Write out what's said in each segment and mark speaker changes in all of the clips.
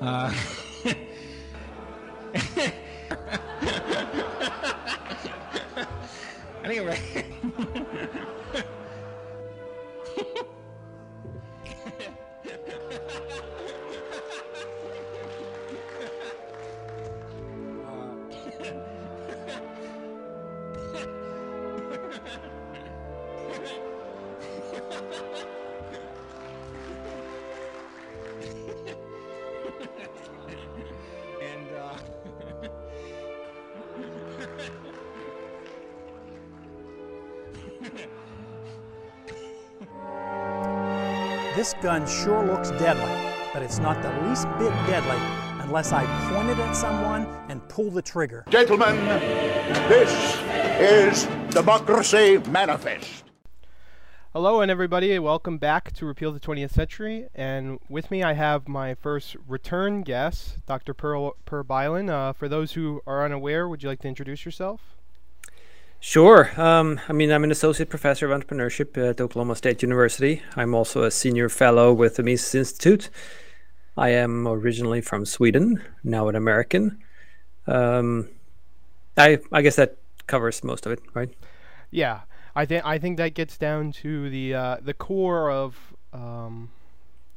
Speaker 1: uh, I
Speaker 2: This gun sure looks deadly, but it's not the least bit deadly unless I point it at someone and pull the trigger.
Speaker 3: Gentlemen, this is Democracy Manifest.
Speaker 4: Hello, and everybody, welcome back to Repeal the 20th Century. And with me, I have my first return guest, Dr. Pearl Per Bylund. Uh, for those who are unaware, would you like to introduce yourself?
Speaker 5: Sure. Um, I mean, I'm an associate professor of entrepreneurship at Oklahoma State University. I'm also a senior fellow with the Mises Institute. I am originally from Sweden, now an American. Um, I I guess that covers most of it, right?
Speaker 4: Yeah, I think I think that gets down to the uh, the core of um,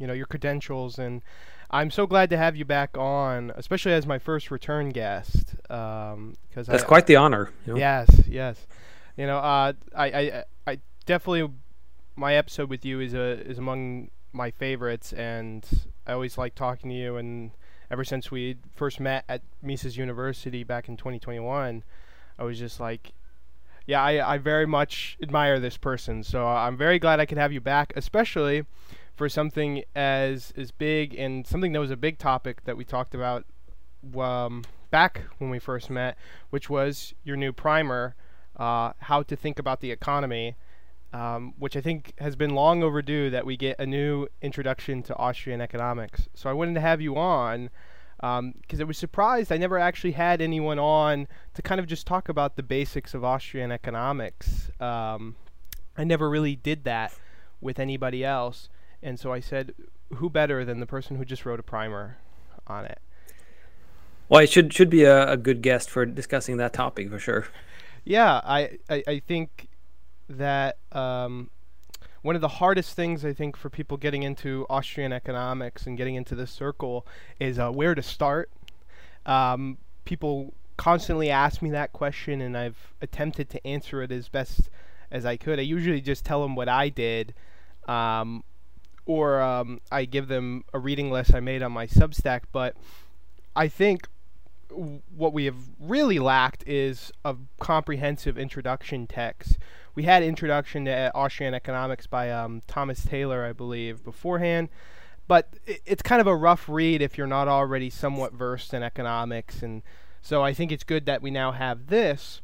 Speaker 4: you know your credentials, and I'm so glad to have you back on, especially as my first return guest. Um, because
Speaker 5: That's quite the honor. you know?
Speaker 4: Yes, yes. You know, uh, I, I, I definitely my episode with you is a is among my favorites, and I always like talking to you. And ever since we first met at Mises University back in 2021, I was just like, yeah, I, I very much admire this person. So I'm very glad I could have you back, especially for something as as big and something that was a big topic that we talked about um, back when we first met, which was your new primer, uh, how to think about the economy, um, which I think has been long overdue that we get a new introduction to Austrian economics. So I wanted to have you on because I was surprised I never actually had anyone on to kind of just talk about the basics of Austrian economics. Um, I never really did that with anybody else, and so I said, who better than the person who just wrote a primer on it?
Speaker 5: Well, it should should be a, a good guest for discussing that topic for sure.
Speaker 4: Yeah, I, I, I think that um, one of the hardest things I think for people getting into Austrian economics and getting into this circle is uh, where to start. Um, people constantly ask me that question, and I've attempted to answer it as best as I could. I usually just tell them what I did, um, or um, I give them a reading list I made on my Substack. But I think what we have really lacked is a comprehensive introduction text. We had introduction to Austrian economics by um, Thomas Taylor, I believe, beforehand, but it, it's kind of a rough read if you're not already somewhat versed in economics, and so I think it's good that we now have this.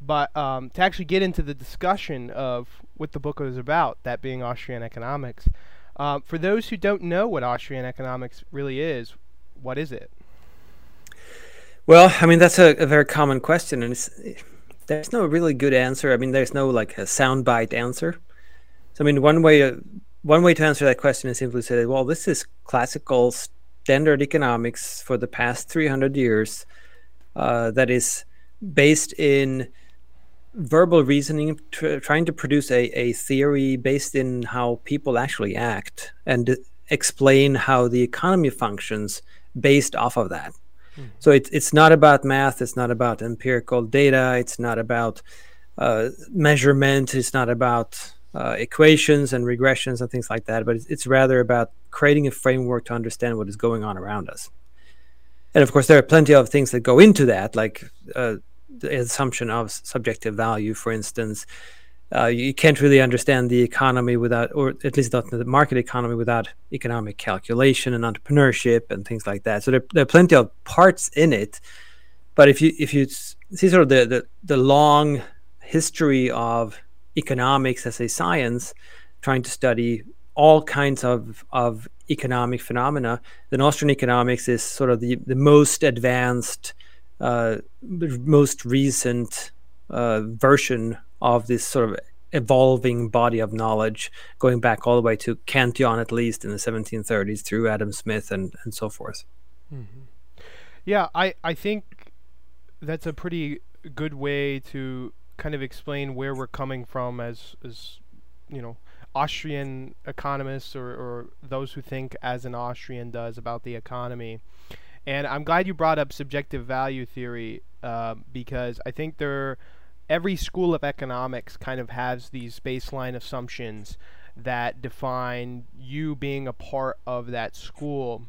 Speaker 4: But um, to actually get into the discussion of what the book is about, that being Austrian economics, uh, for those who don't know what Austrian economics really is, what is it?
Speaker 5: Well, I mean that's a, a very common question, and there's no really good answer. I mean, there's no like a soundbite answer. So I mean, one way uh, one way to answer that question is simply say, well, this is classical standard economics for the past 300 years uh, that is based in verbal reasoning, tr- trying to produce a, a theory based in how people actually act and explain how the economy functions based off of that. So it's it's not about math. It's not about empirical data. It's not about uh, measurement. It's not about uh, equations and regressions and things like that. But it's, it's rather about creating a framework to understand what is going on around us. And of course, there are plenty of things that go into that, like uh, the assumption of subjective value, for instance. Uh, you can't really understand the economy without, or at least not the market economy without economic calculation and entrepreneurship and things like that. So there, there are plenty of parts in it. But if you if you see sort of the, the, the long history of economics as a science, trying to study all kinds of, of economic phenomena, then Austrian economics is sort of the, the most advanced uh, most recent uh, version of this sort of evolving body of knowledge, going back all the way to Cantillon, at least in the 1730s, through Adam Smith and, and so forth.
Speaker 4: Mm-hmm. Yeah, I, I think that's a pretty good way to kind of explain where we're coming from as, as you know, Austrian economists or, or those who think as an Austrian does about the economy. And I'm glad you brought up subjective value theory uh, because I think there every school of economics kind of has these baseline assumptions that define you being a part of that school.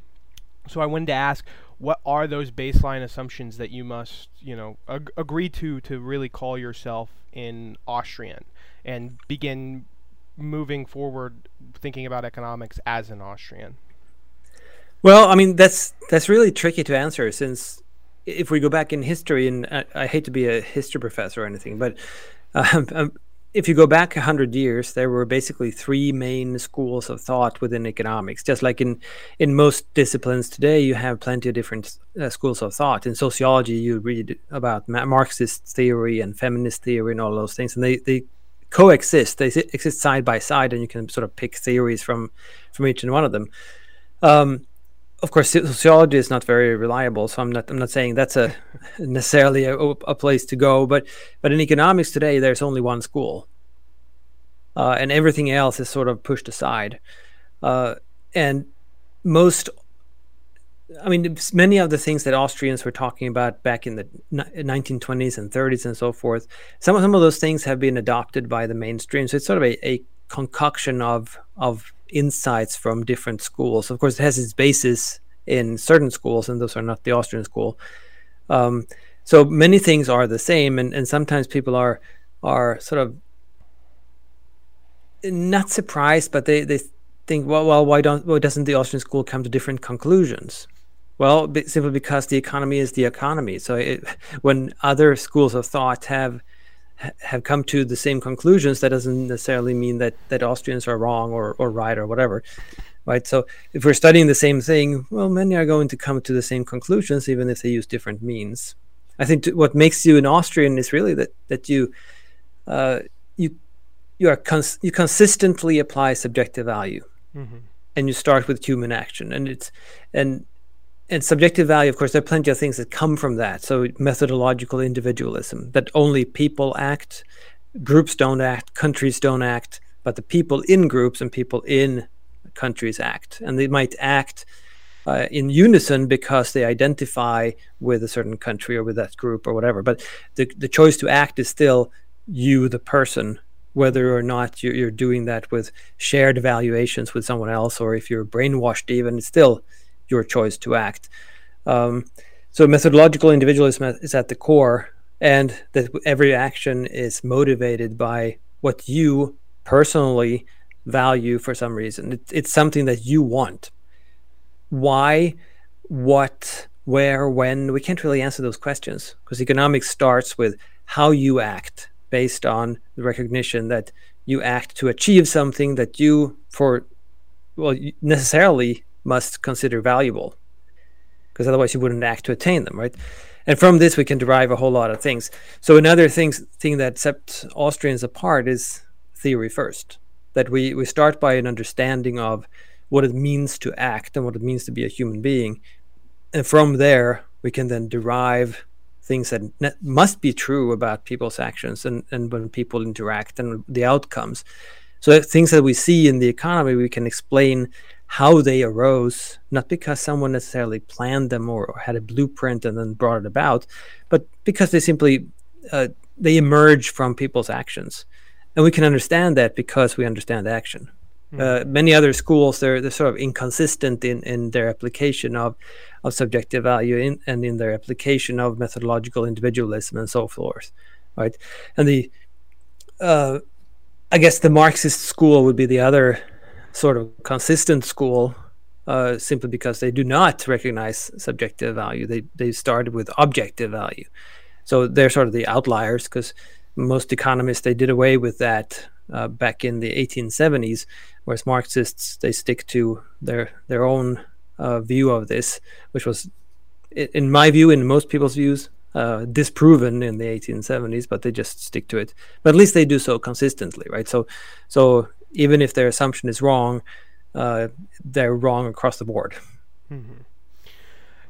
Speaker 4: So I wanted to ask, what are those baseline assumptions that you must, you know, ag- agree to to really call yourself in Austrian and begin moving forward thinking about economics as an Austrian?
Speaker 5: Well, I mean that's that's really tricky to answer since if we go back in history, and I, I hate to be a history professor or anything, but um, um, if you go back a hundred years, there were basically three main schools of thought within economics. Just like in in most disciplines today, you have plenty of different uh, schools of thought. In sociology, you read about Marxist theory and feminist theory and all those things, and they they coexist. They exist side by side, and you can sort of pick theories from from each and one of them. Um, of course, sociology is not very reliable, so I'm not I'm not saying that's a necessarily a, a place to go. But but in economics today, there's only one school, uh, and everything else is sort of pushed aside. Uh, and most, I mean, many of the things that Austrians were talking about back in the 1920s and 30s and so forth, some of some of those things have been adopted by the mainstream. So it's sort of a, a concoction of of insights from different schools. Of course, it has its basis in certain schools, and those are not the Austrian school. Um, so many things are the same, and, and sometimes people are are sort of not surprised, but they, they think, well, well, why don't why doesn't the Austrian school come to different conclusions? Well, simply because the economy is the economy. So it, when other schools of thought have have come to the same conclusions, that doesn't necessarily mean that that Austrians are wrong or, or right or whatever, right? So if we're studying the same thing, well, many are going to come to the same conclusions, even if they use different means. I think t- what makes you an Austrian is really that that you uh, you you are cons- you consistently apply subjective value, mm-hmm. and you start with human action, and it's and and subjective value, of course, there are plenty of things that come from that. So methodological individualism, that only people act, groups don't act, countries don't act, but the people in groups and people in countries act, and they might act uh, in unison because they identify with a certain country or with that group or whatever. But the the choice to act is still you, the person, whether or not you're, you're doing that with shared evaluations with someone else, or if you're brainwashed, even it's still your choice to act. Um, so methodological individualism is at the core, and that every action is motivated by what you personally value for some reason. It, it's something that you want. Why, what, where, when? We can't really answer those questions because economics starts with how you act based on the recognition that you act to achieve something that you, for well, necessarily must consider valuable because otherwise you wouldn't act to attain them right? And from this we can derive a whole lot of things. So another thing, thing that sets austrians apart is theory first that we, we start by an understanding of what it means to act and what it means to be a human being. And from there we can then derive things that ne- must be true about people's actions and, and when people interact and the outcomes. So things that we see in the economy we can explain how they arose, not because someone necessarily planned them or, or had a blueprint and then brought it about, but because they simply uh, they emerge from people's actions, and we can understand that because we understand action. Mm. Uh, many other schools they're they're sort of inconsistent in, in their application of of subjective value in, and in their application of methodological individualism and so forth, right? And the uh, I guess the Marxist school would be the other sort of consistent school uh, simply because they do not recognize subjective value. They they started with objective value, so they're sort of the outliers because most economists they did away with that uh, back in the 1870s, whereas Marxists they stick to their their own uh, view of this, which was, in my view, in most people's views, uh, disproven in the 1870s, but they just stick to it. But at least they do so consistently, right? So, so even if their assumption is wrong, uh, they're wrong across the board.
Speaker 4: Mm-hmm.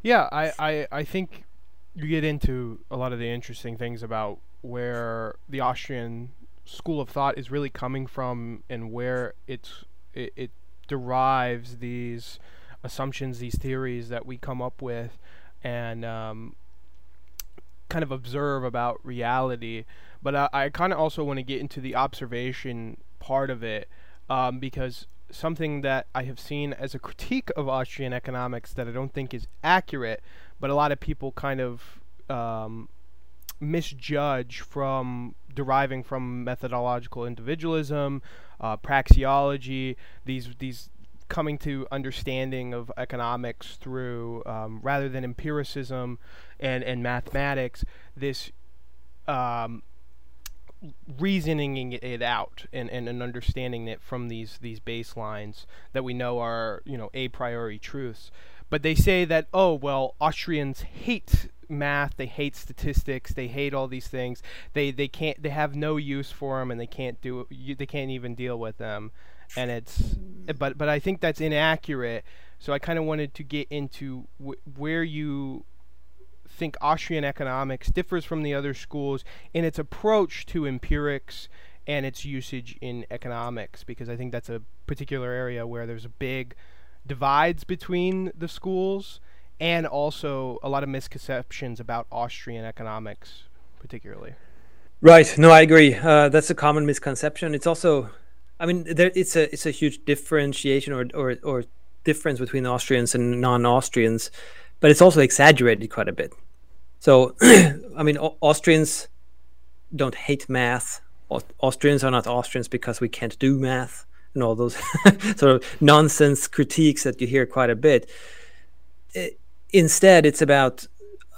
Speaker 4: Yeah, I, I, I think you get into a lot of the interesting things about where the Austrian school of thought is really coming from and where it's it, it derives these assumptions, these theories that we come up with, and um, kind of observe about reality. But I, I kind of also want to get into the observation part of it um, because something that I have seen as a critique of Austrian economics that I don't think is accurate, but a lot of people kind of um, misjudge from deriving from methodological individualism, uh, praxeology, these these coming to understanding of economics through um, rather than empiricism and and mathematics. This um, reasoning it out and, and, and understanding it from these these baselines that we know are you know a priori truths. But they say that oh well Austrians hate math they hate statistics they hate all these things. They they can't they have no use for them and they can't do they can't even deal with them and it's but but I think that's inaccurate. So I kind of wanted to get into wh- where you think Austrian economics differs from the other schools in its approach to empirics and its usage in economics because I think that's a particular area where there's big divides between the schools and also a lot of misconceptions about Austrian economics particularly.
Speaker 5: Right. No, I agree. Uh, that's a common misconception. It's also, I mean, there, it's a it's a huge differentiation or or, or difference between Austrians and non-Austrians, but it's also exaggerated quite a bit. So, I mean, Austrians don't hate math. Austrians are not Austrians because we can't do math and all those sort of nonsense critiques that you hear quite a bit. It, instead, it's about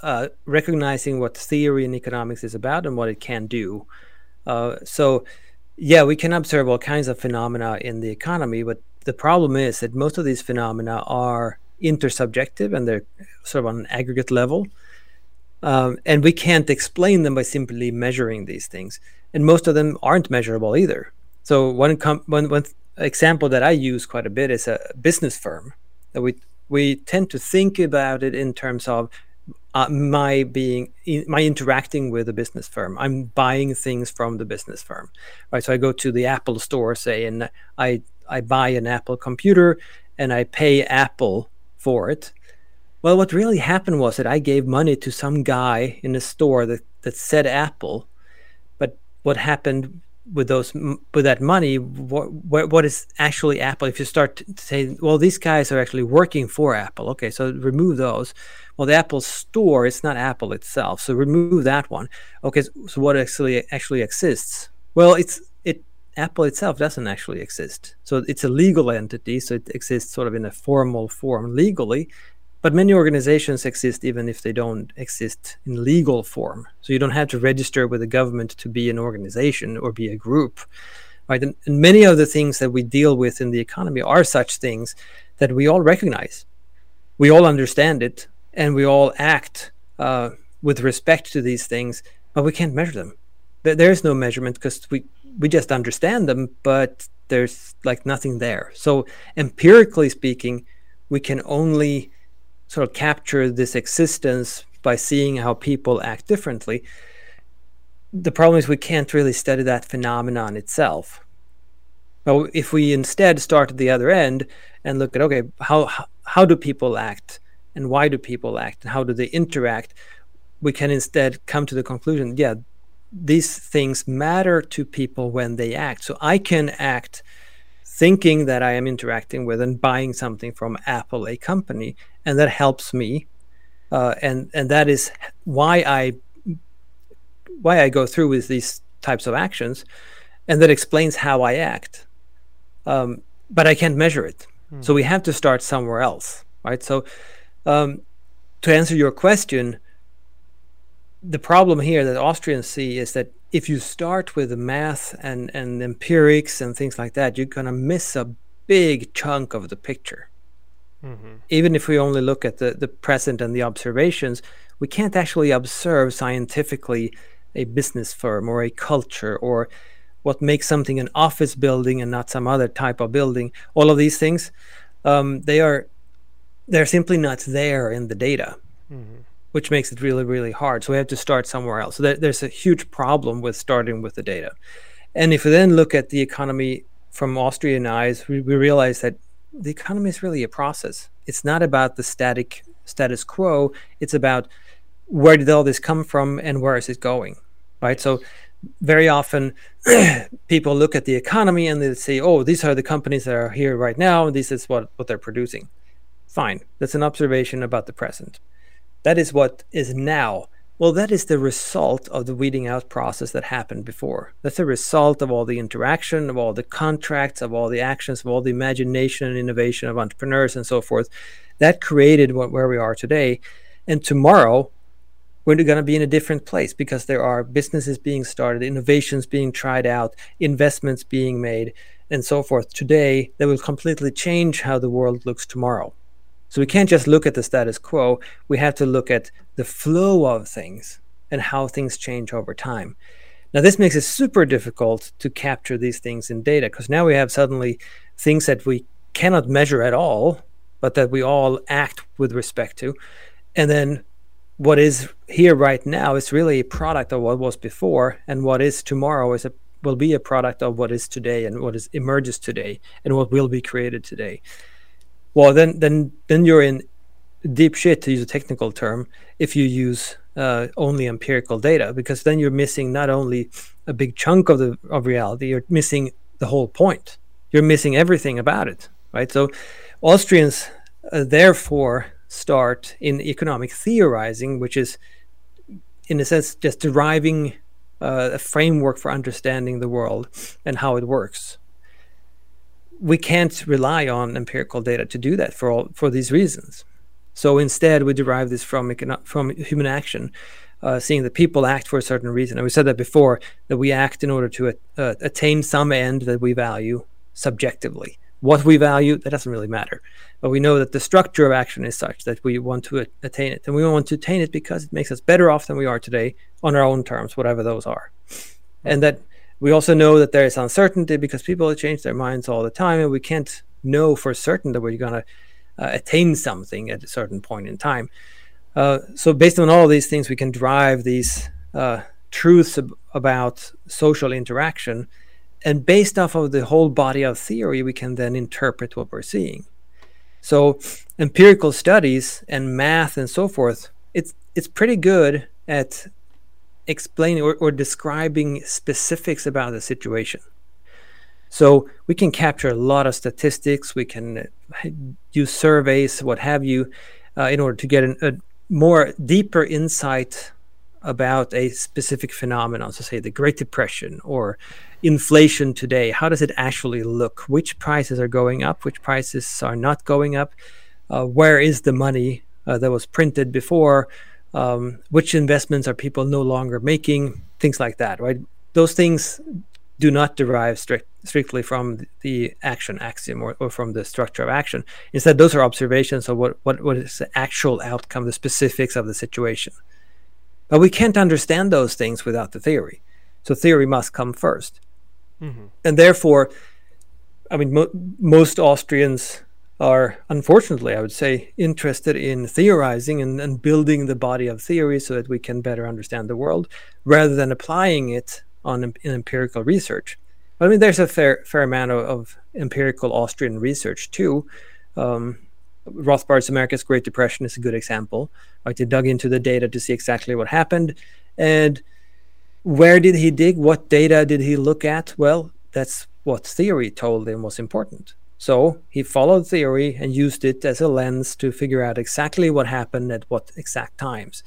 Speaker 5: uh, recognizing what theory in economics is about and what it can do. Uh, so, yeah, we can observe all kinds of phenomena in the economy, but the problem is that most of these phenomena are intersubjective and they're sort of on an aggregate level. Um, and we can't explain them by simply measuring these things. And most of them aren't measurable either. So one, com- one, one example that I use quite a bit is a business firm that we we tend to think about it in terms of uh, my being my interacting with a business firm i'm buying things from the business firm right so i go to the apple store say and i i buy an apple computer and i pay apple for it well, what really happened was that I gave money to some guy in a store that, that said Apple, but what happened with those with that money? What, what is actually Apple? If you start to say, well, these guys are actually working for Apple. Okay, so remove those. Well, the Apple store is not Apple itself, so remove that one. Okay, so what actually actually exists? Well, it's it Apple itself doesn't actually exist. So it's a legal entity, so it exists sort of in a formal form legally, but many organizations exist even if they don't exist in legal form. So you don't have to register with the government to be an organization or be a group. Right? And, and many of the things that we deal with in the economy are such things that we all recognize. We all understand it and we all act uh, with respect to these things, but we can't measure them. There is no measurement because we, we just understand them, but there's like nothing there. So empirically speaking, we can only sort of capture this existence by seeing how people act differently. The problem is we can't really study that phenomenon itself. But if we instead start at the other end and look at okay, how how do people act and why do people act and how do they interact, we can instead come to the conclusion, yeah, these things matter to people when they act. So I can act thinking that I am interacting with and buying something from Apple, a company, and that helps me, uh, and and that is why I why I go through with these types of actions, and that explains how I act. Um, but I can't measure it, hmm. so we have to start somewhere else, right? So, um, to answer your question, the problem here that Austrians see is that if you start with math and, and empirics and things like that, you're going to miss a big chunk of the picture. Mm-hmm. Even if we only look at the, the present and the observations, We can't actually observe scientifically a business firm or a culture or what makes something an office building and not some other type of building. All of these things, um, they are they're simply not there in the data, mm-hmm. Which makes it really really hard. So we have to start somewhere else. So there, there's a huge problem with starting with the data. And if we then look at the economy from Austrian eyes, we, we realize that the economy is really a process. It's not about the static status quo. It's about where did all this come from and where is it going, right? So very often people look at the economy and they say, oh, these are the companies that are here right now. And this is what, what they're producing. Fine. That's an observation about the present. That is what is now. Well, that is the result of the weeding out process that happened before. That's the result of all the interaction, of all the contracts, of all the actions, of all the imagination and innovation of entrepreneurs and so forth. That created what, where we are today. And tomorrow, we're going to be in a different place because there are businesses being started, innovations being tried out, investments being made, and so forth today that will completely change how the world looks tomorrow. So we can't just look at the status quo. We have to look at the flow of things and how things change over time. Now, this makes it super difficult to capture these things in data because now we have suddenly things that we cannot measure at all, but that we all act with respect to. And then what is here right now is really a product of what was before, and what is tomorrow is a will be a product of what is today and what is emerges today and what will be created today well then then then you're in deep shit to use a technical term if you use uh, only empirical data because then you're missing not only a big chunk of the of reality you're missing the whole point. You're missing everything about it right? So austrians uh, therefore start in economic theorizing which is in a sense just deriving uh, a framework for understanding the world and how it works we can't rely on empirical data to do that for all for these reasons. So instead, we derive this from from human action, uh, seeing that people act for a certain reason. And we said that before that we act in order to uh, attain some end that we value subjectively. What we value that doesn't really matter, but we know that the structure of action is such that we want to attain it, and we want to attain it because it makes us better off than we are today on our own terms, whatever those are, and that we also know that there is uncertainty because people change their minds all the time, and we can't know for certain that we're going to uh, attain something at a certain point in time. Uh, so, based on all these things, we can drive these uh, truths ab- about social interaction. And based off of the whole body of theory, we can then interpret what we're seeing. So, empirical studies and math and so forth, it's it's pretty good at explaining or, or describing specifics about the situation. So we can capture a lot of statistics. We can uh, use surveys, what have you, uh, in order to get an, a more deeper insight about a specific phenomenon. So, say the Great Depression or inflation today. How does it actually look? Which prices are going up? Which prices are not going up? Uh, where is the money uh, that was printed before? Um, which investments are people no longer making, things like that, right? Those things do not derive strict, strictly from the action axiom or, or from the structure of action. Instead, those are observations of what, what, what is the actual outcome, the specifics of the situation. But we can't understand those things without the theory. So theory must come 1st mm-hmm. And therefore, I mean, mo- most Austrians are unfortunately, I would say, interested in theorizing and, and building the body of theory so that we can better understand the world rather than applying it on in empirical research. I mean, there's a fair fair amount of, of empirical Austrian research too. Um, Rothbard's America's Great Depression is a good example. Right, they dug into the data to see exactly what happened, and where did he dig? What data did he look at? Well, that's what theory told him was important. So he followed theory and used it as a lens to figure out exactly what happened at what exact times.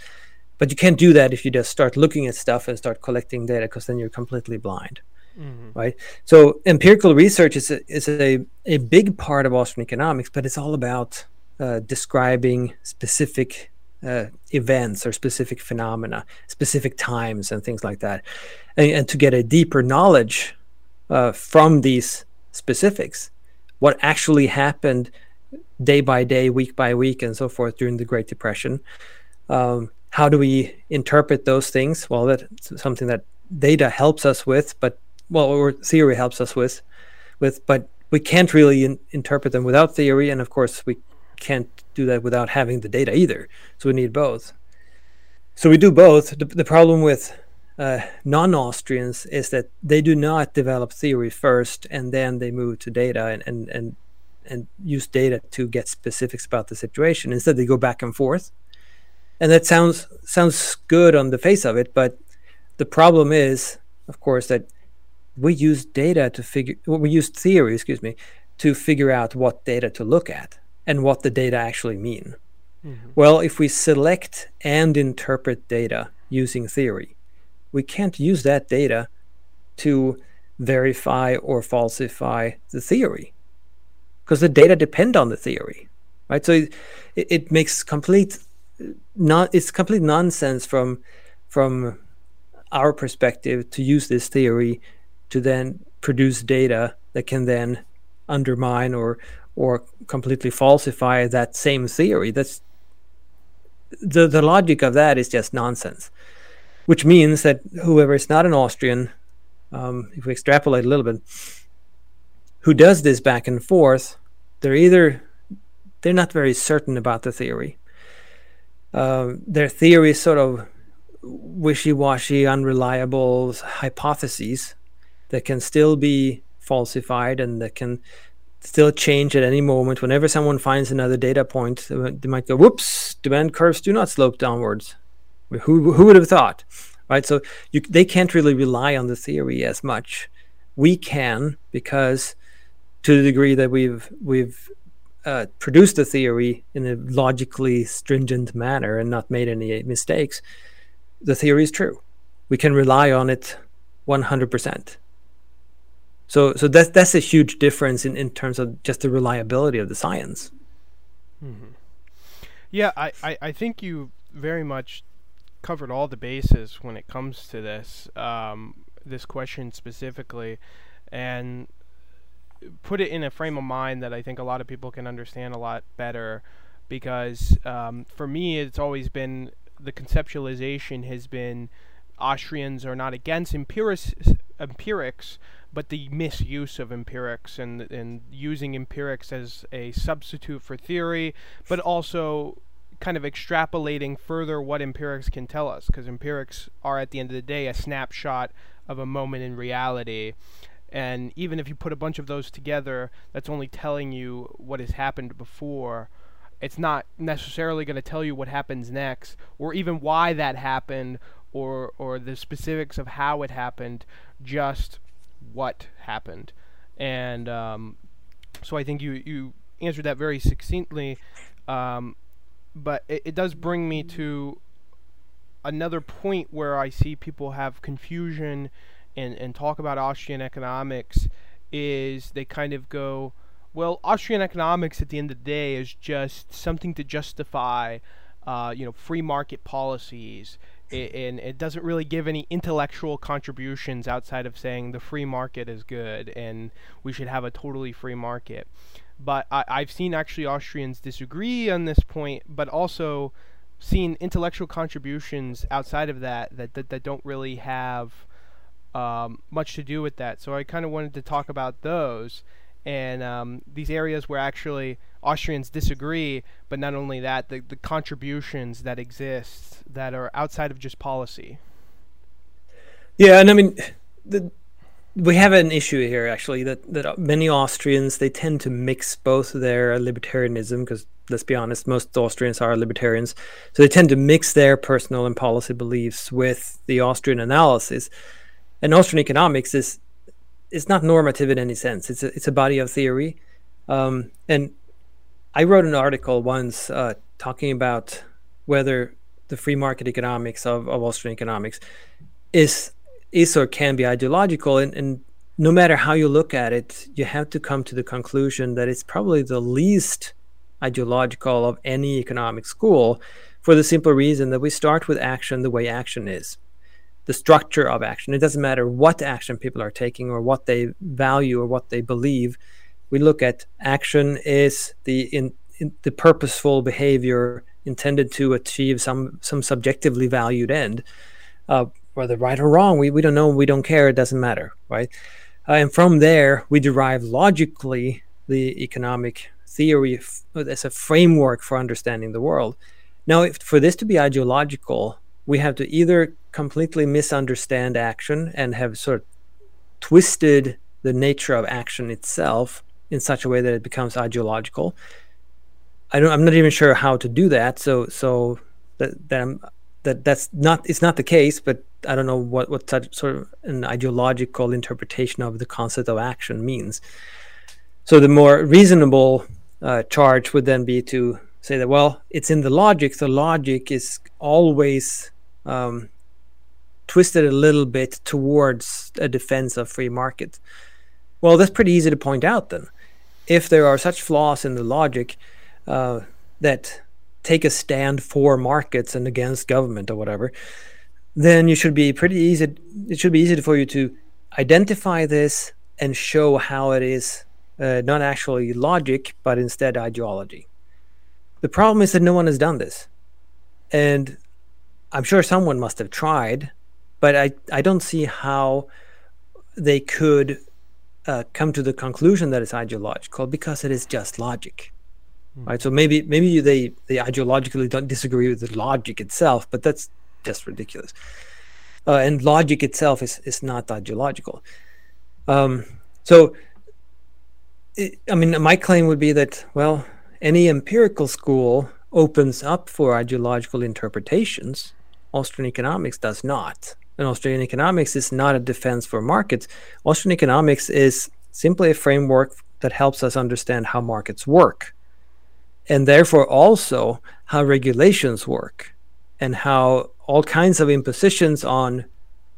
Speaker 5: But you can't do that if you just start looking at stuff and start collecting data because then you're completely blind. Mm-hmm. Right. So empirical research is a, is a, a big part of Austrian economics, but it's all about uh, describing specific uh, events or specific phenomena, specific times, and things like that. And, and to get a deeper knowledge uh, from these specifics, what actually happened day by day, week by week, and so forth during the Great Depression. Um, how do we interpret those things? Well, that's something that data helps us with, but well, or theory helps us with, with, but we can't really in, interpret them without theory, and of course we can't do that without having the data either. So we need both. So we do both. The, the problem with uh, non-Austrians is that they do not develop theory first and then they move to data and, and, and, and use data to get specifics about the situation. Instead, they go back and forth. And that sounds sounds good on the face of it, but the problem is, of course, that we use data to figure well, we use theory, excuse me, to figure out what data to look at and what the data actually mean. Mm-hmm. Well, if we select and interpret data using theory, we can't use that data to verify or falsify the theory because the data depend on the theory right? So it, it makes complete not it's complete nonsense from from our perspective to use this theory to then produce data that can then undermine or or completely falsify that same theory. That's the the logic of that is just nonsense which means that whoever is not an Austrian, um, if we extrapolate a little bit, who does this back and forth, they're either they're not very certain about the theory. Uh, their theory is sort of wishy-washy, unreliable hypotheses that can still be falsified and that can still change at any moment. Whenever someone finds another data point, they might go, "Whoops! Demand curves do not slope downwards." Who who would have thought, right? So you, they can't really rely on the theory as much. We can because to the degree that we've we've uh, produced the theory in a logically stringent manner and not made any mistakes, the theory is true. We can rely on it 100%. So, so that's that's a huge difference in, in terms of just the reliability of the science.
Speaker 4: Mm-hmm. Yeah, I, I, I think you very much covered all the bases when it comes to this um, this question specifically, and put it in a frame of mind that I think a lot of people can understand a lot better. Because um, for me, it's always been the conceptualization has been Austrians are not against empirics, empirics but the misuse of empirics and and using empirics as a substitute for theory, but also kind of extrapolating further what empirics can tell us, because empirics are at the end of the day a snapshot of a moment in reality. And even if you put a bunch of those together, that's only telling you what has happened before. It's not necessarily going to tell you what happens next, or even why that happened, or or the specifics of how it happened. Just what happened, and um, so I think you you answered that very succinctly. Um, but it, it does bring me to another point where I see people have confusion and, and talk about Austrian economics is they kind of go, well, Austrian economics at the end of the day is just something to justify, uh, you know, free market policies, it, and it doesn't really give any intellectual contributions outside of saying the free market is good and we should have a totally free market. But I, I've seen actually Austrians disagree on this point, but also seen intellectual contributions outside of that that, that, that don't really have um, much to do with that. So I kind of wanted to talk about those and um, these areas where actually Austrians disagree, but not only that, the, the contributions that exist that are outside of just policy.
Speaker 5: Yeah, and I mean, the we have an issue here actually that that many Austrians they tend to mix both their libertarianism because let's be honest most Austrians are libertarians so they tend to mix their personal and policy beliefs with the Austrian analysis and Austrian economics is is not normative in any sense. It's a, it's a body of theory um, and I wrote an article once uh, talking about whether the free market economics of, of Austrian economics is is or can be ideological and, and no matter how you look at it you have to come to the conclusion that it's probably the least ideological of any economic school for the simple reason that we start with action the way action is the structure of action it doesn't matter what action people are taking or what they value or what they believe we look at action is the in, in the purposeful behavior intended to achieve some some subjectively valued end. Uh, whether right or wrong, we, we don't know, we don't care, it doesn't matter, right? Uh, and from there, we derive logically the economic theory as a framework for understanding the world. Now, if, for this to be ideological, we have to either completely misunderstand action and have sort of twisted the nature of action itself in such a way that it becomes ideological. I don't, I'm not even sure how to do that. So, so that, that I'm, that that's not it's not the case, but I don't know what what such sort of an ideological interpretation of the concept of action means. So the more reasonable uh, charge would then be to say that well, it's in the logic. The logic is always um, twisted a little bit towards a defense of free market. Well, that's pretty easy to point out then. If there are such flaws in the logic uh, that take a stand for markets and against government or whatever, then you should be pretty easy. It should be easy for you to identify this and show how it is uh, not actually logic, but instead ideology. The problem is that no one has done this. And I'm sure someone must have tried, but I, I don't see how they could uh, come to the conclusion that it's ideological because it is just logic. Mm. Right. So maybe maybe they, they ideologically don't disagree with the logic itself, but that's just ridiculous. Uh, and logic itself is, is not ideological. Um, so, it, I mean, my claim would be that, well, any empirical school opens up for ideological interpretations. Austrian economics does not. And Austrian economics is not a defense for markets. Austrian economics is simply a framework that helps us understand how markets work and therefore also how regulations work and how all kinds of impositions on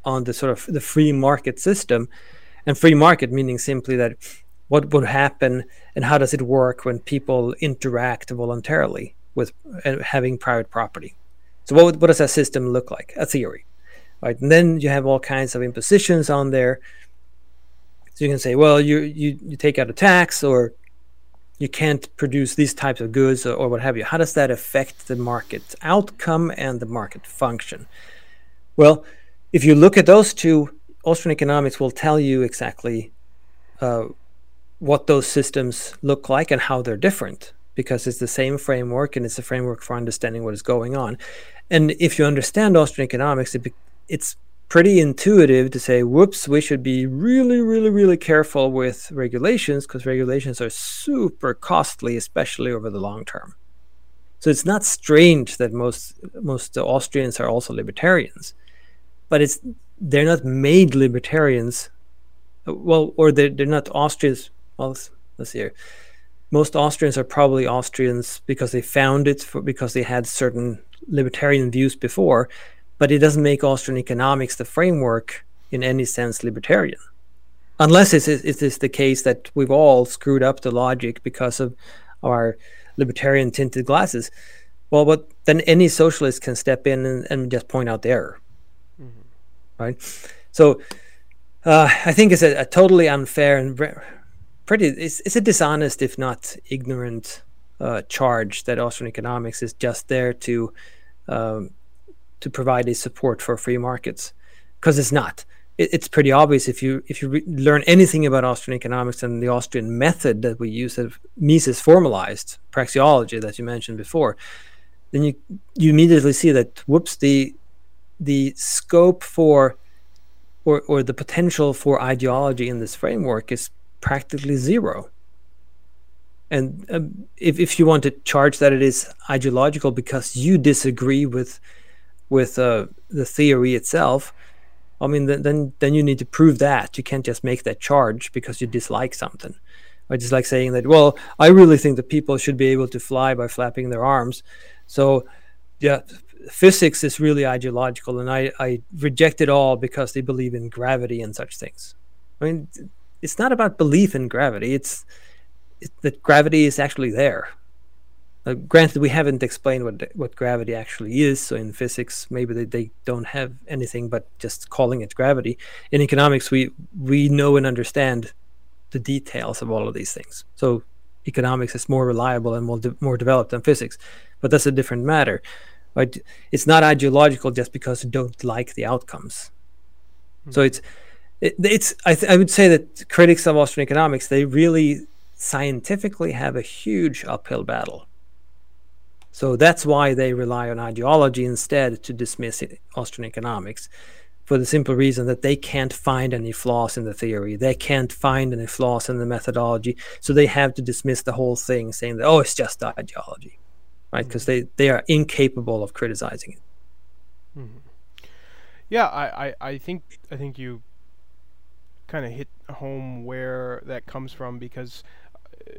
Speaker 5: on the sort of the free market system. And free market meaning simply that what would happen and how does it work when people interact voluntarily with uh, having private property? So what, what does that system look like? A theory right? And then you have all kinds of impositions on there. So you can say well you you, you take out a tax or you can't produce these types of goods or, or, what have you. How does that affect the market outcome and the market function? Well, if you look at those two, Austrian economics will tell you exactly uh, what those systems look like and how they're different because it's the same framework and it's a framework for understanding what is going on. And if you understand Austrian economics, it, it's pretty intuitive to say, whoops, we should be really, really, really careful with regulations because regulations are super costly, especially over the long term. So it's not strange that most most Austrians are also libertarians, but it's they're not made libertarians. Well, or they're, they're not Austrians. Well, let's, let's see here. Most Austrians are probably Austrians because they found it for, because they had certain libertarian views before, but it doesn't make Austrian economics the framework in any sense libertarian. Unless it is, it is the case that we've all screwed up the logic because of our libertarian tinted glasses. Well, but then any socialist can step in and, and just point out the error. Mm-hmm. Right? So uh, I think it's a, a totally unfair and pretty, it's, it's, a dishonest, if not ignorant, uh, charge that Austrian economics is just there to um, to provide a support for free markets because it's not. It, it's pretty obvious if you if you re- learn anything about Austrian economics and the Austrian method that we use, that Mises formalized praxeology that you mentioned before, then you you immediately see that whoops the the scope for or, or the potential for ideology in this framework is practically zero. And um, if, if you want to charge that it is ideological because you disagree with with uh, the theory itself, I mean, then then you need to prove that. You can't just make that charge because you dislike something. Or just like saying that, well, I really think that people should be able to fly by flapping their arms. So, yeah, physics is really ideological, and I, I reject it all because they believe in gravity and such things. I mean, it's not about belief in gravity. It's, it's that gravity is actually there. Uh, granted, we haven't explained what what gravity actually is. So in physics, maybe they, they don't have anything but just calling it gravity. In economics, we we know and understand the details of all of these things. So economics is more reliable and more de- more developed than physics. but that's a different matter. Right? It's not ideological just because you don't like the outcomes. So it's it, it's I, th- I would say that critics of Austrian economics they really scientifically have a huge uphill battle. So that's why they rely on ideology instead to dismiss Austrian economics, for the simple reason that they can't find any flaws in the theory. They can't find any flaws in the methodology. So they have to dismiss the whole thing, saying that, oh, it's just ideology, right? Because they, they are incapable of criticizing it.
Speaker 4: Yeah, I, I, I think I think you kind of hit home where that comes from because uh,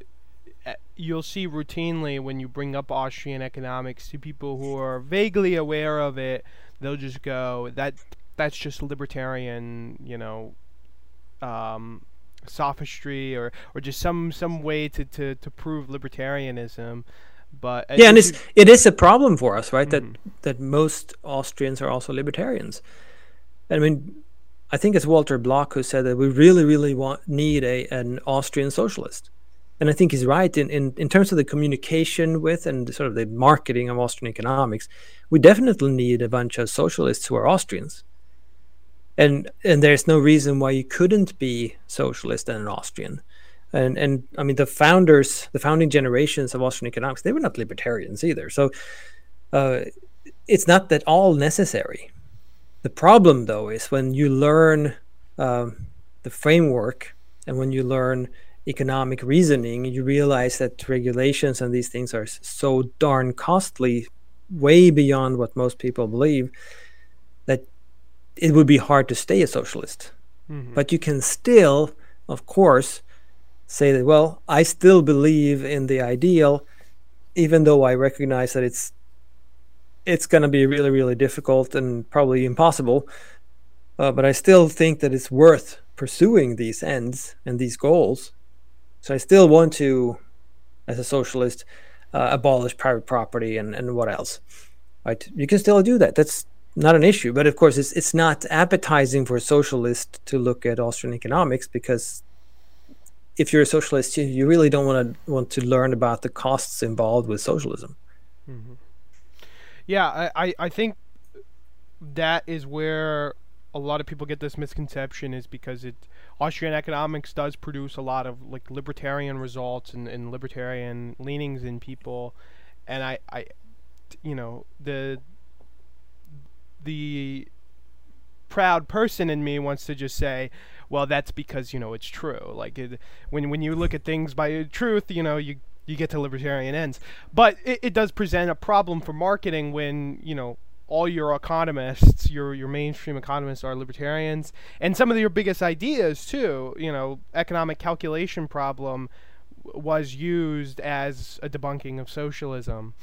Speaker 4: you'll see routinely when you bring up Austrian economics to people who are vaguely aware of it, they'll just go that that's just libertarian, you know, um, sophistry or, or just some some way to, to, to prove libertarianism. But
Speaker 5: Yeah, and it's it is a problem for us, right?
Speaker 4: Mhm.
Speaker 5: That that most Austrians are also libertarians. I mean, I think it's Walter Block who said that we really, really want need a an Austrian socialist, and I think he's right in in, in terms of the communication with and sort of the marketing of Austrian economics. We definitely need a bunch of socialists who are Austrians, and and there's no reason why you couldn't be socialist and an Austrian. And and I mean the founders, the founding generations of Austrian economics, they were not libertarians either. So uh, it's not that all necessary. The problem, though, is when you learn um, the framework and when you learn economic reasoning, you realize that regulations and these things are so darn costly, way beyond what most people believe, that it would be hard to stay a socialist.
Speaker 4: Mhm.
Speaker 5: But you can still, of course, say that, well, I still believe in the ideal, even though I recognize that it's it's going to be really, really difficult and probably impossible. Uh, but I still think that it's worth pursuing these ends and these goals. So I still want to, as a socialist, uh, abolish private property and, and what else. Right? You can still do that. That's not an issue. But of course, it's it's not appetizing for a socialist to look at Austrian economics because if you're a socialist, you, you really don't want to want to learn about the costs involved with socialism.
Speaker 4: Yeah, I, I, I think that is where a lot of people get this misconception is because it Austrian economics does produce a lot of like libertarian results and, and libertarian leanings in people. And I, I you know the the proud person in me wants to just say well that's because you know it's true. Like it, when when you look at things by truth you know you you get to libertarian ends. But it, it does present a problem for marketing when you know all your economists your your mainstream economists are libertarians and some of your biggest ideas too you know economic calculation problem was used as a debunking of socialism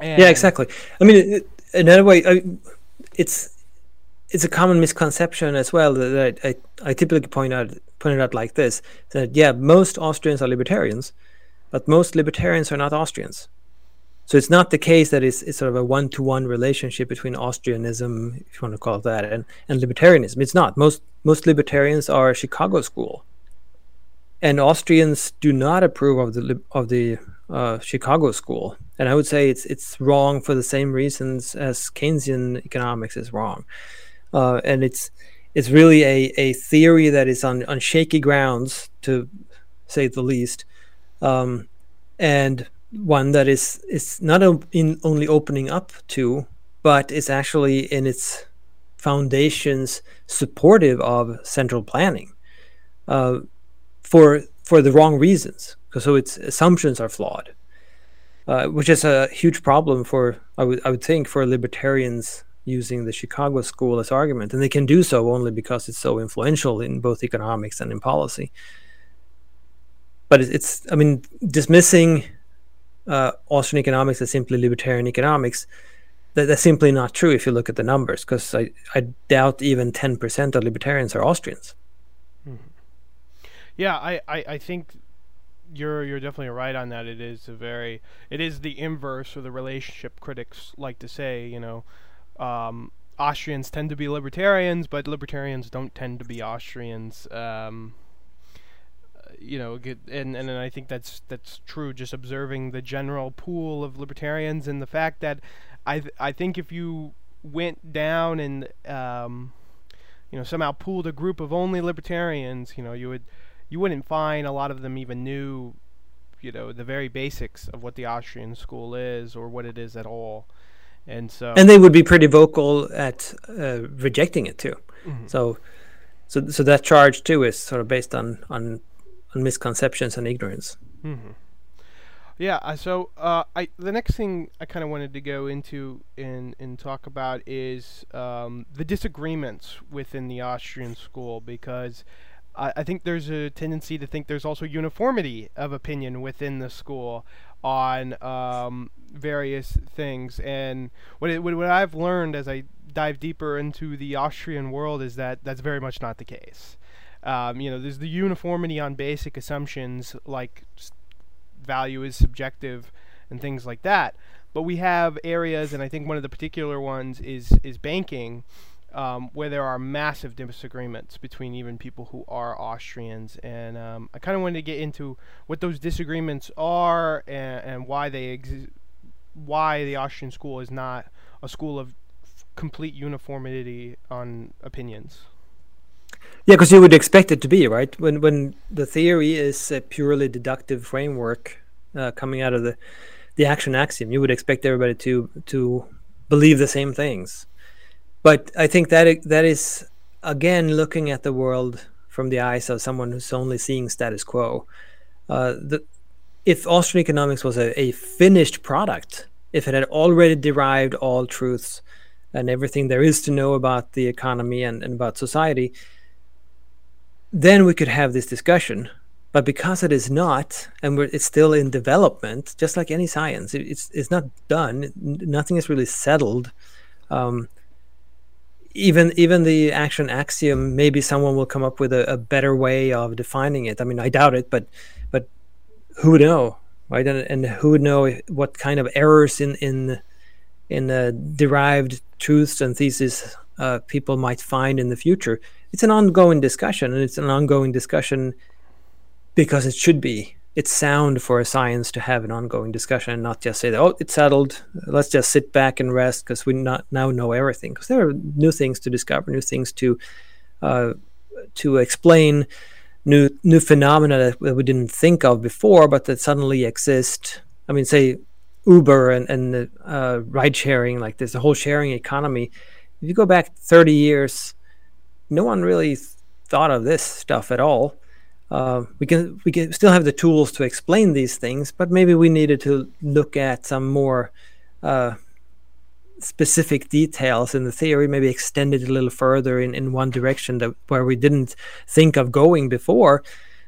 Speaker 4: and
Speaker 5: Yeah, exactly. I mean, another way, I, it's it's a common misconception as well that I, I, I typically point out point it out like this: that yeah, most Austrians are libertarians, but most libertarians are not Austrians. So it's not the case that it's, it's sort of a one to one relationship between Austrianism, if you want to call it that, and, and libertarianism. It's not. Most most libertarians are Chicago school, and Austrians do not approve of the of the uh, Chicago school. And I would say it's it's wrong for the same reasons as Keynesian economics is wrong. Uh, and it's it's really a, a theory that is on, on shaky grounds, to say the least, um, and one that is is not in only opening up to, but is actually in its foundations supportive of central planning uh, for for the wrong reasons. So its assumptions are flawed, uh, which is a huge problem for I would I would think for libertarians using the Chicago school as argument, and they can do so only because it's so influential in both economics and in policy. But it- it's I mean dismissing uh, Austrian economics as simply libertarian economics. That, that's simply not true if you look at the numbers, because I, I doubt even 10% of libertarians are Austrians.
Speaker 4: Yeah, I, I, I think you're you're definitely right on that. It is a very it is the inverse of the relationship critics like to say. You know, um, Austrians tend to be libertarians, but libertarians don't tend to be Austrians. Um, you know, get, and and I think that's that's true. Just observing the general pool of libertarians and the fact that I th- I think if you went down and um, you know somehow pooled a group of only libertarians, you know, you would you wouldn't find a lot of them even knew you know the very basics of what the Austrian school is or what it is at all. And so
Speaker 5: and they would be pretty vocal at uh, rejecting it too.
Speaker 4: Mm-hmm.
Speaker 5: So so so that charge too is sort of based on on, on misconceptions and ignorance.
Speaker 4: Mm-hmm. Yeah. Uh, so uh, I the next thing I kind of wanted to go into and and talk about is um, the disagreements within the Austrian school because. I, I think there's a tendency to think there's also uniformity of opinion within the school on um, various things. And what, it, what I've learned as I dive deeper into the Austrian world is that that's very much not the case. Um, you know, there's the uniformity on basic assumptions like value is subjective and things like that. But we have areas, and I think one of the particular ones is is banking, um, where there are massive disagreements between even people who are Austrians. And um, I kind of wanted to get into what those disagreements are and, and why they exist, why the Austrian school is not a school of complete uniformity on opinions.
Speaker 5: Yeah, because you would expect it to be right when when the theory is a purely deductive framework uh, coming out of the the action axiom. You would expect everybody to to believe the same things, but I think that that is again looking at the world from the eyes of someone who's only seeing status quo. Uh, the, if Austrian economics was a, a finished product, if it had already derived all truths and everything there is to know about the economy and, and about society, then we could have this discussion. But because it is not, and it's still in development, just like any science, it, it's it's not done. Nothing is really settled. Um, even even the action axiom, maybe someone will come up with a, a better way of defining it. I mean, I doubt it, but but who would know, right? And, and who would know what kind of errors in in in uh, derived truths and theses uh, people might find in the future. It's an ongoing discussion, and it's an ongoing discussion because it should be. It's sound for a science to have an ongoing discussion and not just say that, oh, it's settled. Let's just sit back and rest because we not now know everything. Because there are new things to discover, new things to uh, to explain, new new phenomena that we didn't think of before, but that suddenly exist. I mean, say Uber and and the, uh, ride sharing, like there's a whole sharing economy. If you go back 30 years, no one really thought of this stuff at all. Uh, we can we can still have the tools to explain these things, but maybe we needed to look at some more uh, specific details in the theory, maybe extend it a little further in, in one direction that where we didn't think of going before,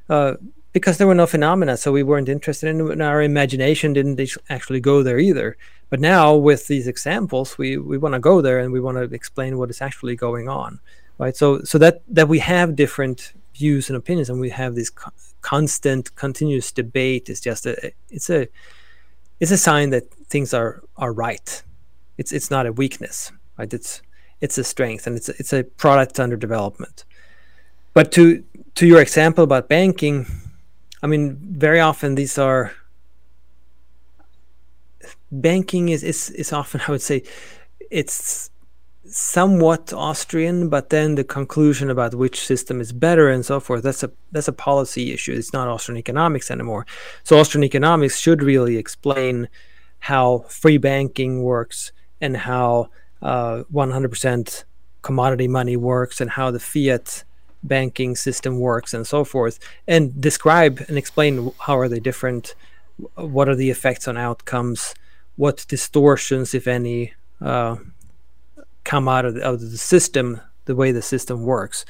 Speaker 5: uh, because there were no phenomena, so we weren't interested in and our imagination didn't actually go there either. But now with these examples, we, we want to go there and we want to explain what is actually going on, right? So so that that we have different views and opinions, and we have this co- constant, continuous debate is just a it's a it's a sign that things are are right. It's it's not a weakness, right? It's it's a strength, and it's a, it's a product under development. But to to your example about banking, I mean, very often these are banking is is is often I would say it's somewhat Austrian, but then the conclusion about which system is better and so forth that's a that's a policy issue. It's not Austrian economics anymore. So Austrian economics should really explain how free banking works and how uh, 100% commodity money works and how the fiat banking system works and so forth and describe and explain how are they different what are the effects on outcomes what distortions if any uh, come out of the, of the system the way the system works.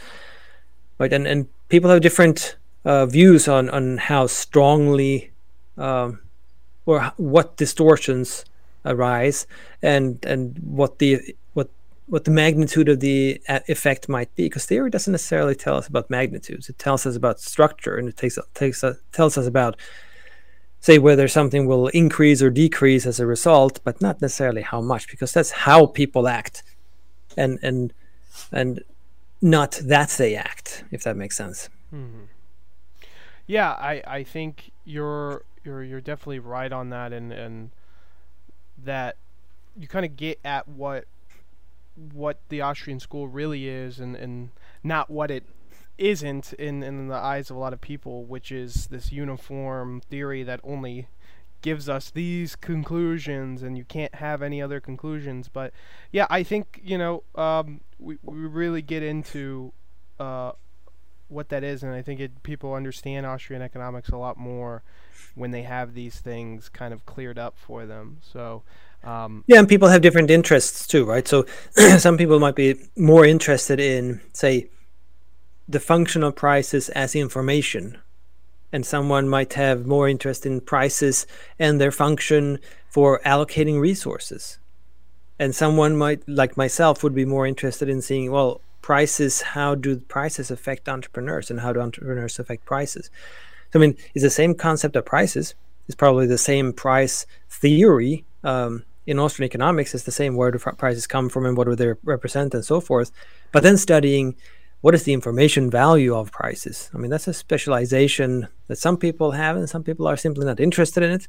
Speaker 5: Right and and people have different uh, views on on how strongly um, or what distortions arise and and what the what what the magnitude of the uh, effect might be because theory doesn't necessarily tell us about magnitudes. It tells us about structure and it takes takes uh, tells us about say whether something will increase or decrease as a result but not necessarily how much because that's how people act. And and and not that they act if that makes sense. Mm-hmm.
Speaker 4: Yeah, I, I think you're you're you're definitely right on that, and and that you kind of get at what what the Austrian school really is, and and not what it isn't in in the eyes of a lot of people, which is this uniform theory that only gives us these conclusions and you can't have any other conclusions. But yeah i think you know um, we, we really get into uh, what that is and i think it, people understand austrian economics a lot more when they have these things kind of cleared up for them. So um,
Speaker 5: yeah and people have different interests too right? So some people might be more interested in say the function of prices as information. And someone might have more interest in prices and their function for allocating resources. And someone might like myself would be more interested in seeing well prices how do prices affect entrepreneurs and how do entrepreneurs affect prices? So i mean it's the same concept of prices. It's probably the same price theory um, in austrian economics. It's the same where do prices come from and what do they represent and so forth. But then studying what is the information value of prices? I mean, that's a specialization that some people have, and some people are simply not interested in it.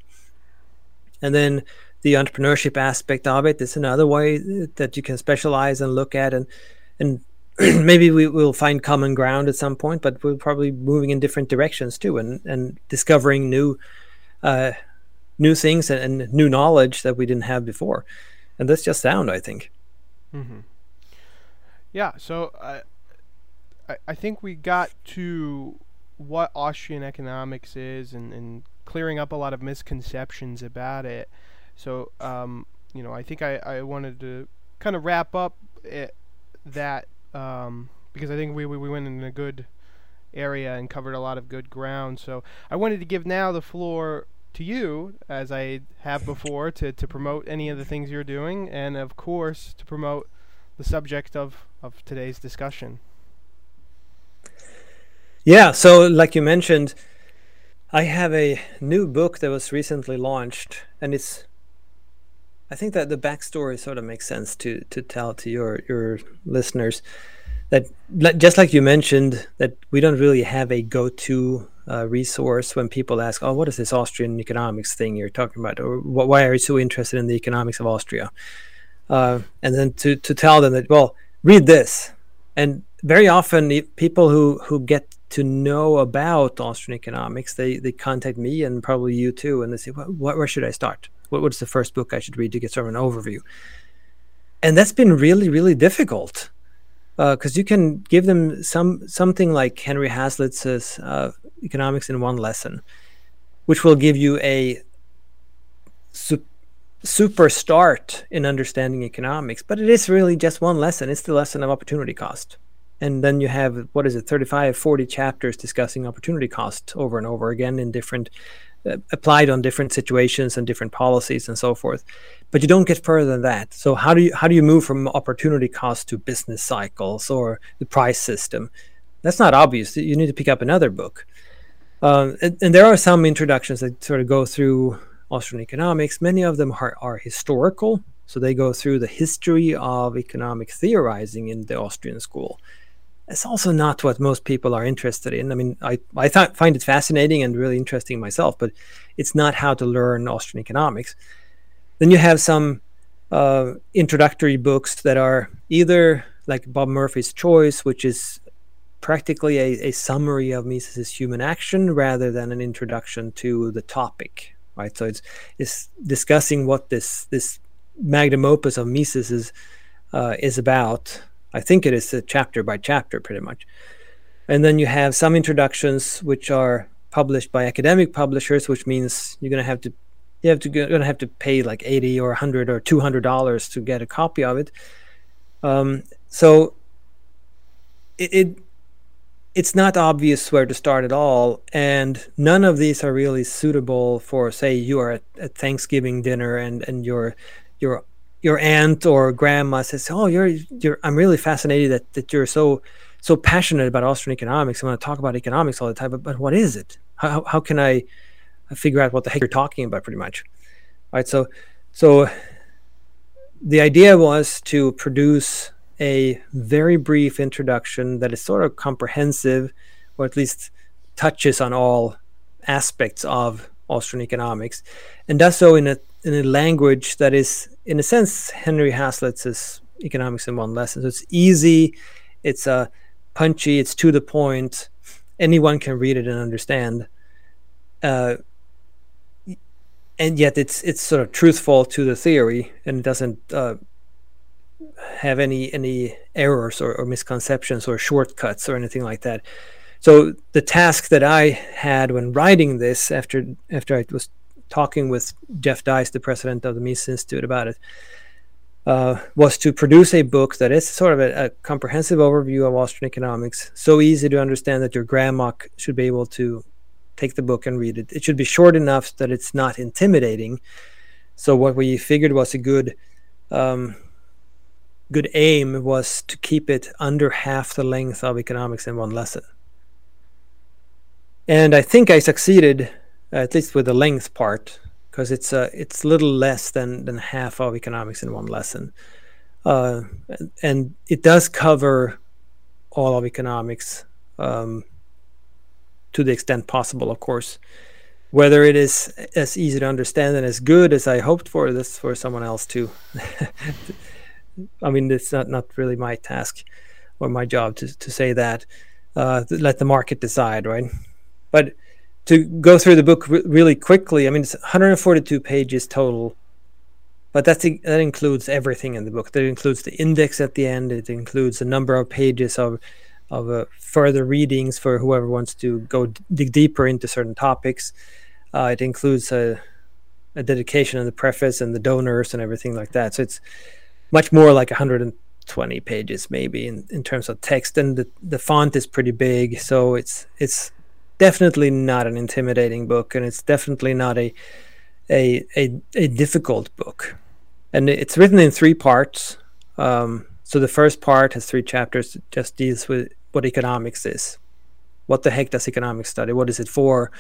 Speaker 5: And then the entrepreneurship aspect of it, is another way that you can specialize and look at, and and maybe we will find common ground at some point, but we're probably moving in different directions too, and and discovering new uh, new things and, and, new knowledge that we didn't have before, and that's just sound, I think.
Speaker 4: Mm-hmm. Yeah. So. Uh I, I think we got to what Austrian economics is and, and clearing up a lot of misconceptions about it. So, um, you know, I think I, I wanted to kind of wrap up it, that um, because I think we, we, we went in a good area and covered a lot of good ground. So I wanted to give now the floor to you, as I have before, to, to promote any of the things you're doing, and of course to promote the subject of, of today's discussion.
Speaker 5: Yeah, so like you mentioned, I have a new book that was recently launched, and it's. I think that the backstory sort of makes sense to to tell to your your listeners that just like you mentioned that we don't really have a go-to uh, resource when people ask, "Oh, what is this Austrian economics thing you're talking about?" or "Why are you so interested in the economics of Austria?" Uh, and then to to tell them that, well, read this, and very often people who who get to know about Austrian economics, they they contact me and probably you too, and they say, "What, where should I start? What, what's the first book I should read to get sort of an overview?" And that's been really, really difficult because uh, you can give them some something like Henry Hazlitt's uh, economics in one lesson, which will give you a su- super start in understanding economics. But it is really just one lesson. It's the lesson of opportunity cost and then you have what is it 35 40 chapters discussing opportunity cost over and over again in different uh, applied on different situations and different policies and so forth. But you don't get further than that. So how do you how do you move from opportunity cost to business cycles or the price system? That's not obvious. You need to pick up another book. Um, and, and, there are some introductions that sort of go through austrian economics. Many of them are, are historical. So they go through the history of economic theorizing in the austrian school it's also not what most people are interested in. I mean, I, I th- find it fascinating and really interesting myself, but it's not how to learn Austrian economics. Then you have some uh, introductory books that are either like Bob Murphy's Choice, which is practically a, a summary of Mises's human action rather than an introduction to the topic, right? So it's, it's discussing what this, this magnum opus of Mises is, uh, is about I think it is chapter by chapter, pretty much. And then you have some introductions which are published by academic publishers, which means you're going to have to you have to to have to pay like 80 or 100 or 200 dollars to get a copy of it. Um, so it, it it's not obvious where to start at all, and none of these are really suitable for say you are at, at Thanksgiving dinner and and you're you're your aunt or grandma says, "Oh, you're you're I'm really fascinated that that you're so so passionate about Austrian economics. I want to talk about economics all the time, but but what is it? How how can I figure out what the heck you're talking about? Pretty much, right? So so the idea was to produce a very brief introduction that is sort of comprehensive, or at least touches on all aspects of Austrian economics, and does so in a in a language that is, in a sense, Henry Hazlitt's economics in one lesson. So it's easy, it's uh, punchy, it's to the point. Anyone can read it and understand. Uh, and yet it's it's sort of truthful to the theory and it doesn't uh, have any any errors or, or, misconceptions or shortcuts or anything like that. So the task that I had when writing this after after I was talking with Jeff Deist, the president of the Mises Institute, about it, uh, was to produce a book that is sort of a, a, comprehensive overview of Austrian economics, so easy to understand that your grandma should be able to take the book and read it. It should be short enough that it's not intimidating. So what we figured was a good um, good aim was to keep it under half the length of economics in one lesson. And I think I succeeded, at least with the length part, because it's uh, it's little less than than half of economics in one lesson, uh, and it does cover all of economics. Um, to the extent possible, of course. Whether it is as easy to understand and as good as I hoped for, this for someone else to. I mean, it's not not really my task or my job to to say that. Uh, let the market decide, right? But to go through the book re- really quickly, I mean, it's 142 pages total, but that's that includes everything in the book. That includes the index at the end. It includes a number of pages of of uh, further readings for whoever wants to go d- dig deeper into certain topics. Uh, it includes a, a dedication and the preface and the donors and everything like that. So it's much more like 120 pages maybe in, in terms of text, and the, the font is pretty big. So it's it's definitely not an intimidating book, and it's definitely not a a a, a difficult book. And it's written in three parts. Um, so the first part has three chapters, just deals with what economics is. What the heck does economics study? What is it for?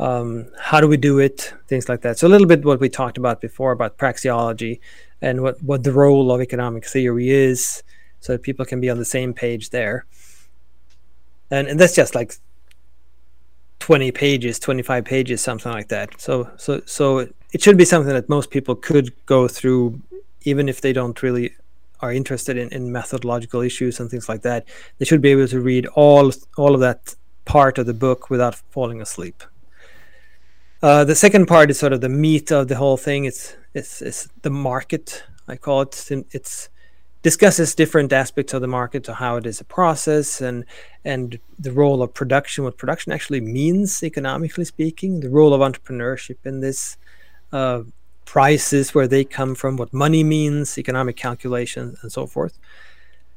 Speaker 5: Um, how do we do it? Things like that. So a little bit what we talked about before about praxeology and what what the role of economic theory is, so that people can be on the same page there. And and that's just like 20 pages 25 pages something like that so so so it should be something that most people could go through even if they don't really are interested in, in methodological issues and things like that, they should be able to read all all of that part of the book without falling asleep. Uh, the second part is sort of the meat of the whole thing. It's it's, it's the market. I call it. It's discusses different aspects of the market, to how it is a process, and and the role of production, what production actually means economically speaking, the role of entrepreneurship in this, uh, prices, where they come from, what money means, economic calculations, and so forth.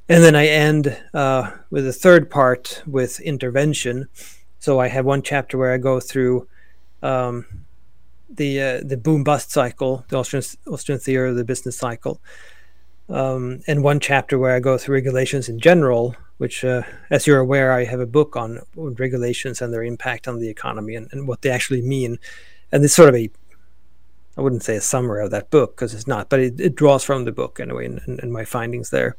Speaker 5: And then I end uh, with a third part with intervention. So I have one chapter where I go through um, the uh, the boom bust cycle, the Austrian Austrian theory of the business cycle, um, and one chapter where I go through regulations in general. Which, uh, as you're aware, I have a book on regulations and their impact on the economy and, and what they actually mean. And it's sort of a I wouldn't say a summary of that book because it's not, but it, it, draws from the book anyway and, and, and, my findings there.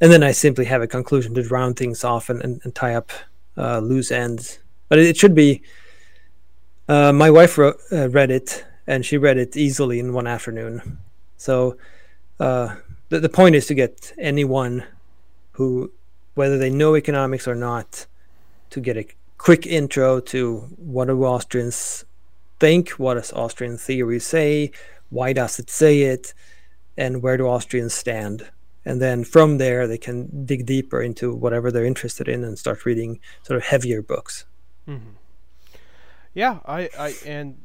Speaker 5: And then I simply have a conclusion to round things off and, and, and tie up uh, loose ends. But it, it should be. Uh, my wife wrote, uh, read it and she read it easily in one afternoon. So uh, the, the point is to get anyone who, whether they know economics or not, to get a quick intro to what do Austrians think? What does Austrian theory say? Why does it say it? And where do Austrians stand? And then from there, they can dig deeper into whatever they're interested in and start reading sort of heavier books.
Speaker 4: Mm-hmm. Yeah, I, I, and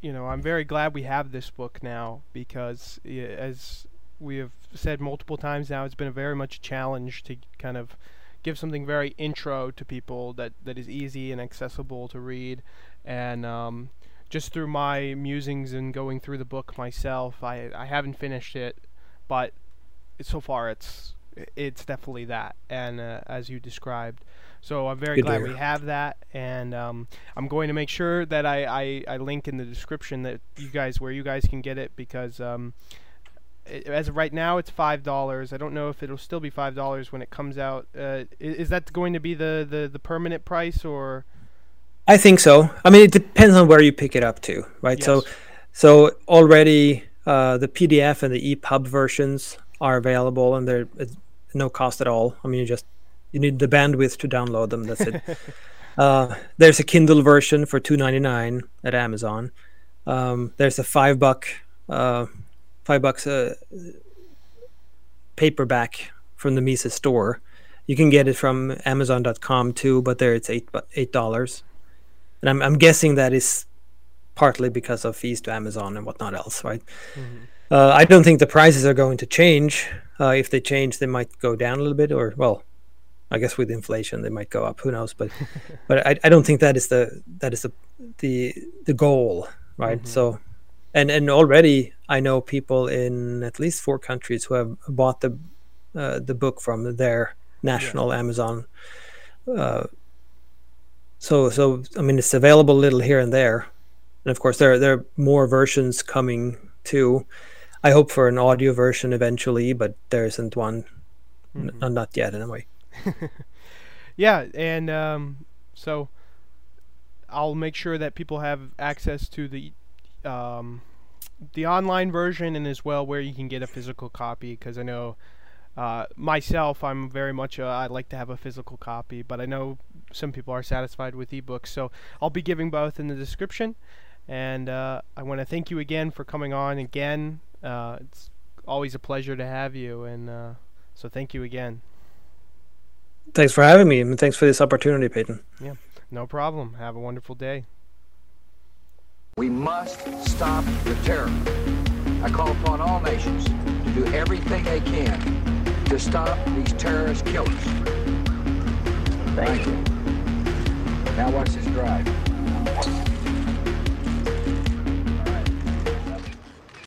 Speaker 4: you know, I'm very glad we have this book now because, as we have said multiple times now, it's been a very much a challenge to kind of give something very intro to people that, that is easy and accessible to read. And um, just through my musings and going through the book myself, I I haven't finished it, but so far it's it's definitely that, and uh, as you described. So I'm very Good glad we have that, and um, I'm going to make sure that I, I, I, link in the description that you guys where you guys can get it because um, as of right now it's five dollars. I don't know if it'll still be five dollars when it comes out. Uh, is, is, that going to be the, the, the permanent price or?
Speaker 5: I think so. I mean, it depends on where you pick it up to, right? So,
Speaker 4: Yes.
Speaker 5: so already uh, the PDF and the EPUB versions are available, and they're no cost at all. I mean, you just you need the bandwidth to download them. That's it. uh, there's a Kindle version for two ninety nine at Amazon. Um, there's a five buck, uh, five bucks a paperback from the Mises store. You can get it from Amazon.com too, but there it's eight eight dollars, and I'm I'm guessing that is partly because of fees to Amazon and whatnot else, right? Uh, I don't think the prices are going to change. Uh, if they change, they might go down a little bit, or well, I guess with inflation they might go up. Who knows? But but I, I don't think that is the that is the the the goal, right? So, and and already I know people in at least four countries who have bought the uh, the book from their national Amazon. Uh, so so I mean it's available a little here and there, and of course there there are more versions coming too. I hope for an audio version eventually, but there isn't one, n- not yet anyway.
Speaker 4: Yeah, and um, so I'll make sure that people have access to the um, the online version and as well where you can get a physical copy because I know uh, myself I'm very much a, I like to have a physical copy, but I know some people are satisfied with ebooks. So I'll be giving both in the description, and uh, I want to thank you again for coming on again. Uh, it's always a pleasure to have you, and uh, so thank you again.
Speaker 5: Thanks for having me, and thanks for this opportunity, Peyton.
Speaker 4: Yeah, no problem. Have a wonderful day.
Speaker 6: We must stop the terror. I call upon all nations to do everything they can to stop these terrorist killers. Thank you. Now watch this drive.